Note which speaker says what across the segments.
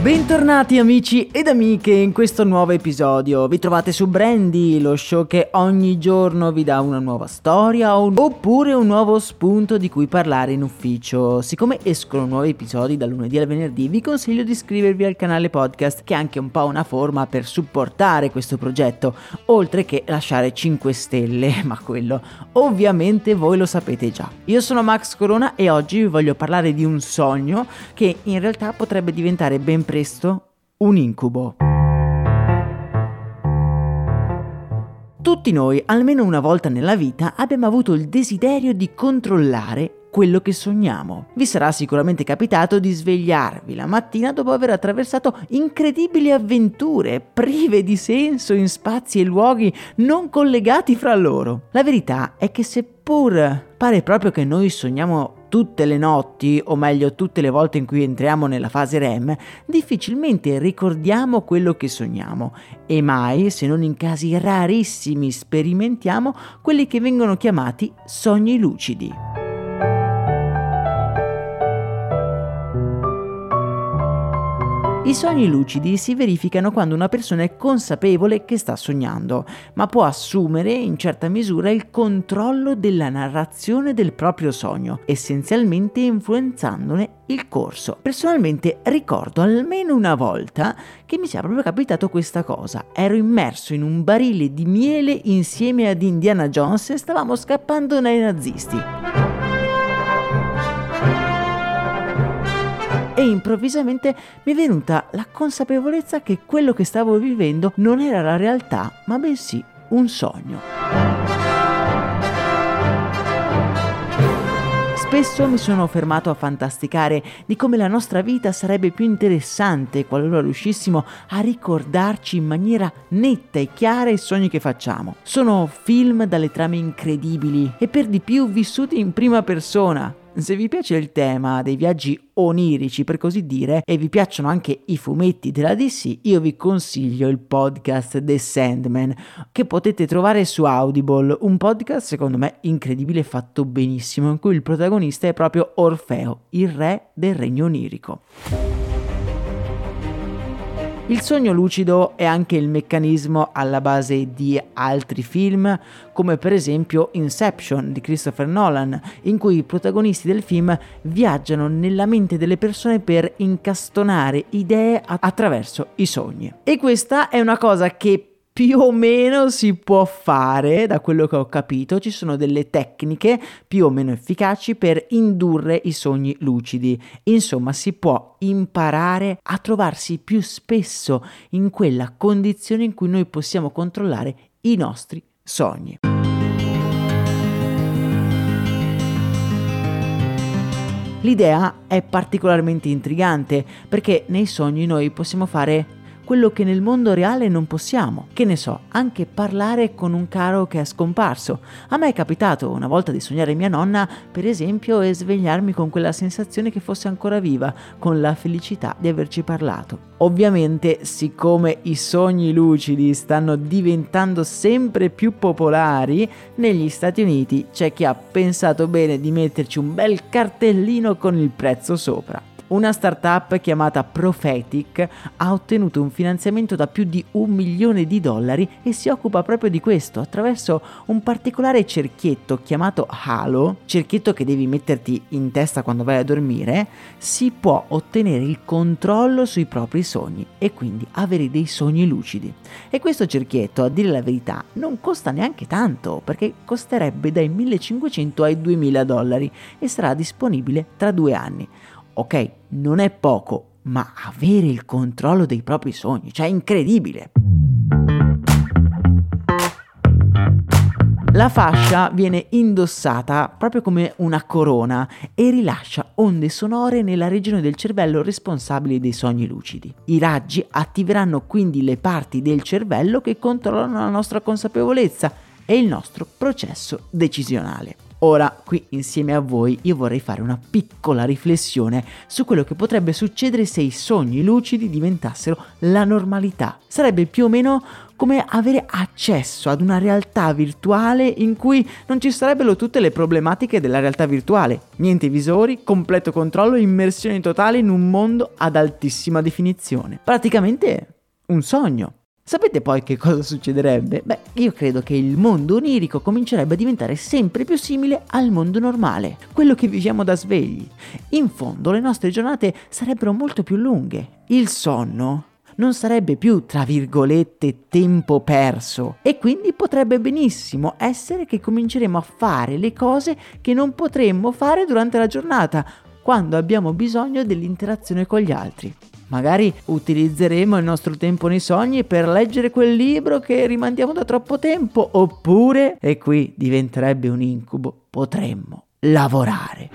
Speaker 1: Bentornati amici ed amiche in questo nuovo episodio. Vi trovate su Brandy, lo show che ogni giorno vi dà una nuova storia oppure un nuovo spunto di cui parlare in ufficio. Siccome escono nuovi episodi dal lunedì al venerdì, vi consiglio di iscrivervi al canale podcast, che è anche un po' una forma per supportare questo progetto, oltre che lasciare 5 stelle, ma quello ovviamente voi lo sapete già. Io sono Max Corona e oggi vi voglio parlare di un sogno che in realtà potrebbe diventare ben presto presto un incubo. Tutti noi, almeno una volta nella vita, abbiamo avuto il desiderio di controllare quello che sogniamo. Vi sarà sicuramente capitato di svegliarvi la mattina dopo aver attraversato incredibili avventure, prive di senso in spazi e luoghi non collegati fra loro. La verità è che seppur pare proprio che noi sogniamo tutte le notti, o meglio tutte le volte in cui entriamo nella fase REM, difficilmente ricordiamo quello che sogniamo e mai, se non in casi rarissimi, sperimentiamo quelli che vengono chiamati sogni lucidi. I sogni lucidi si verificano quando una persona è consapevole che sta sognando, ma può assumere in certa misura il controllo della narrazione del proprio sogno, essenzialmente influenzandone il corso. Personalmente ricordo almeno una volta che mi sia proprio capitato questa cosa. Ero immerso in un barile di miele insieme ad Indiana Jones e stavamo scappando dai nazisti. E improvvisamente mi è venuta la consapevolezza che quello che stavo vivendo non era la realtà, ma bensì un sogno. Spesso mi sono fermato a fantasticare di come la nostra vita sarebbe più interessante qualora riuscissimo a ricordarci in maniera netta e chiara i sogni che facciamo. Sono film dalle trame incredibili e per di più vissuti in prima persona, se vi piace il tema dei viaggi onirici, per così dire, e vi piacciono anche i fumetti della DC, io vi consiglio il podcast The Sandman, che potete trovare su Audible, un podcast secondo me incredibile e fatto benissimo, in cui il protagonista è proprio Orfeo, il re del regno onirico. Il sogno lucido è anche il meccanismo alla base di altri film, come per esempio Inception di Christopher Nolan, in cui i protagonisti del film viaggiano nella mente delle persone per incastonare idee attraverso i sogni. E questa è una cosa che più o meno si può fare, da quello che ho capito, ci sono delle tecniche più o meno efficaci per indurre i sogni lucidi. Insomma, si può imparare a trovarsi più spesso in quella condizione in cui noi possiamo controllare i nostri sogni. L'idea è particolarmente intrigante perché nei sogni noi possiamo fare quello che nel mondo reale non possiamo. Che ne so, anche parlare con un caro che è scomparso. A me è capitato una volta di sognare mia nonna, per esempio, e svegliarmi con quella sensazione che fosse ancora viva, con la felicità di averci parlato. Ovviamente, siccome i sogni lucidi stanno diventando sempre più popolari, negli Stati Uniti c'è chi ha pensato bene di metterci un bel cartellino con il prezzo sopra. Una startup chiamata Prophetic ha ottenuto un finanziamento da più di un milione di dollari e si occupa proprio di questo attraverso un particolare cerchietto chiamato Halo, cerchietto che devi metterti in testa quando vai a dormire, si può ottenere il controllo sui propri sogni e quindi avere dei sogni lucidi. E questo cerchietto, a dire la verità, non costa neanche tanto perché costerebbe dai 1500 ai 2000 dollari e sarà disponibile tra due anni. Ok, non è poco, ma avere il controllo dei propri sogni, cioè è incredibile. La fascia viene indossata proprio come una corona e rilascia onde sonore nella regione del cervello responsabile dei sogni lucidi. I raggi attiveranno quindi le parti del cervello che controllano la nostra consapevolezza e il nostro processo decisionale. Ora, qui insieme a voi, io vorrei fare una piccola riflessione su quello che potrebbe succedere se i sogni lucidi diventassero la normalità. Sarebbe più o meno come avere accesso ad una realtà virtuale in cui non ci sarebbero tutte le problematiche della realtà virtuale. Niente visori, completo controllo, immersione totale in un mondo ad altissima definizione. Praticamente un sogno. Sapete poi che cosa succederebbe? Beh, io credo che il mondo onirico comincerebbe a diventare sempre più simile al mondo normale, quello che viviamo da svegli. In fondo le nostre giornate sarebbero molto più lunghe. Il sonno non sarebbe più, tra virgolette, tempo perso e quindi potrebbe benissimo essere che cominceremo a fare le cose che non potremmo fare durante la giornata, quando abbiamo bisogno dell'interazione con gli altri. Magari utilizzeremo il nostro tempo nei sogni per leggere quel libro che rimandiamo da troppo tempo, oppure, e qui diventerebbe un incubo, potremmo lavorare.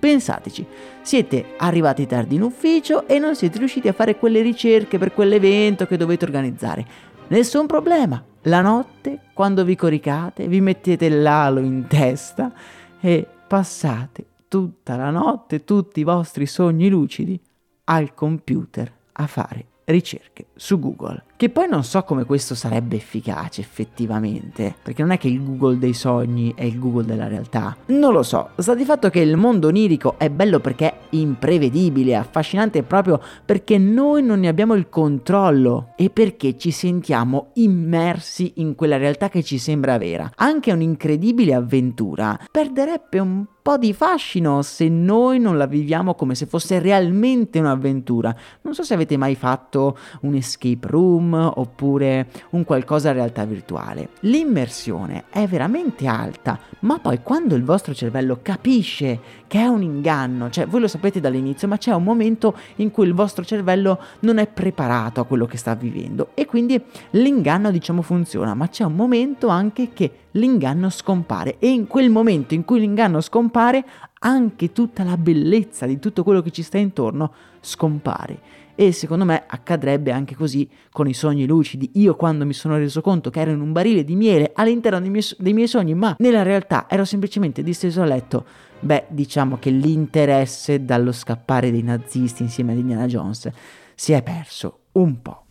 Speaker 1: Pensateci, siete arrivati tardi in ufficio e non siete riusciti a fare quelle ricerche per quell'evento che dovete organizzare. Nessun problema. La notte, quando vi coricate, vi mettete l'alo in testa e passate tutta la notte, tutti i vostri sogni lucidi, al computer a fare ricerche su Google. Che poi non so come questo sarebbe efficace effettivamente, perché non è che il Google dei sogni è il Google della realtà. Non lo so, sta di fatto che il mondo onirico è bello perché è imprevedibile, affascinante proprio perché noi non ne abbiamo il controllo e perché ci sentiamo immersi in quella realtà che ci sembra vera. Anche un'incredibile avventura perderebbe un po' di fascino se noi non la viviamo come se fosse realmente un'avventura. Non so se avete mai fatto un escape room oppure un qualcosa a realtà virtuale. L'immersione è veramente alta, ma poi quando il vostro cervello capisce che è un inganno, cioè voi lo sapete dall'inizio, ma c'è un momento in cui il vostro cervello non è preparato a quello che sta vivendo e quindi l'inganno diciamo funziona, ma c'è un momento anche che l'inganno scompare e in quel momento in cui l'inganno scompare anche tutta la bellezza di tutto quello che ci sta intorno scompare e secondo me accadrebbe anche così con i sogni lucidi. Io quando mi sono reso conto che ero in un barile di miele all'interno dei miei, dei miei sogni, ma nella realtà ero semplicemente disteso a letto, beh, diciamo che l'interesse dallo scappare dei nazisti insieme ad Indiana Jones si è perso un po'.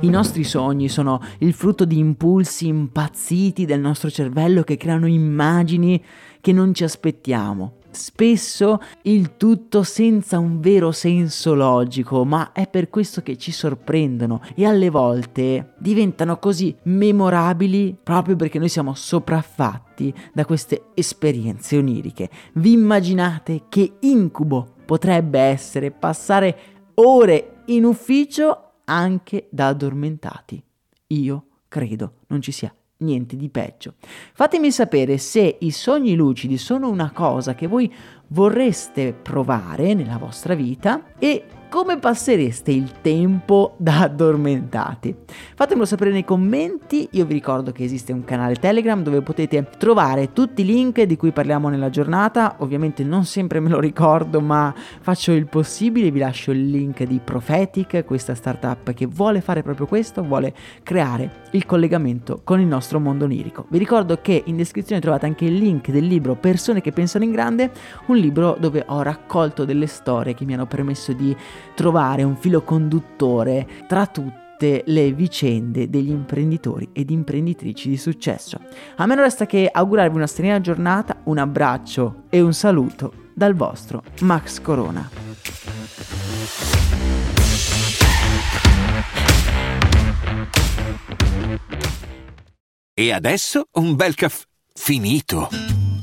Speaker 1: I nostri sogni sono il frutto di impulsi impazziti del nostro cervello che creano immagini che non ci aspettiamo spesso il tutto senza un vero senso logico, ma è per questo che ci sorprendono e alle volte diventano così memorabili proprio perché noi siamo sopraffatti da queste esperienze oniriche. Vi immaginate che incubo potrebbe essere passare ore in ufficio anche da addormentati? Io credo non ci sia niente di peggio. Fatemi sapere se i sogni lucidi sono una cosa che voi vorreste provare nella vostra vita e come passereste il tempo da addormentati? Fatemelo sapere nei commenti, io vi ricordo che esiste un canale Telegram dove potete trovare tutti i link di cui parliamo nella giornata, ovviamente non sempre me lo ricordo ma faccio il possibile, vi lascio il link di Prophetic, questa startup che vuole fare proprio questo, vuole creare il collegamento con il nostro mondo onirico. Vi ricordo che in descrizione trovate anche il link del libro Persone che pensano in grande, un libro dove ho raccolto delle storie che mi hanno permesso di trovare un filo conduttore tra tutte le vicende degli imprenditori ed imprenditrici di successo. A me non resta che augurarvi una serena giornata, un abbraccio e un saluto dal vostro Max Corona.
Speaker 2: E adesso un bel caffè finito.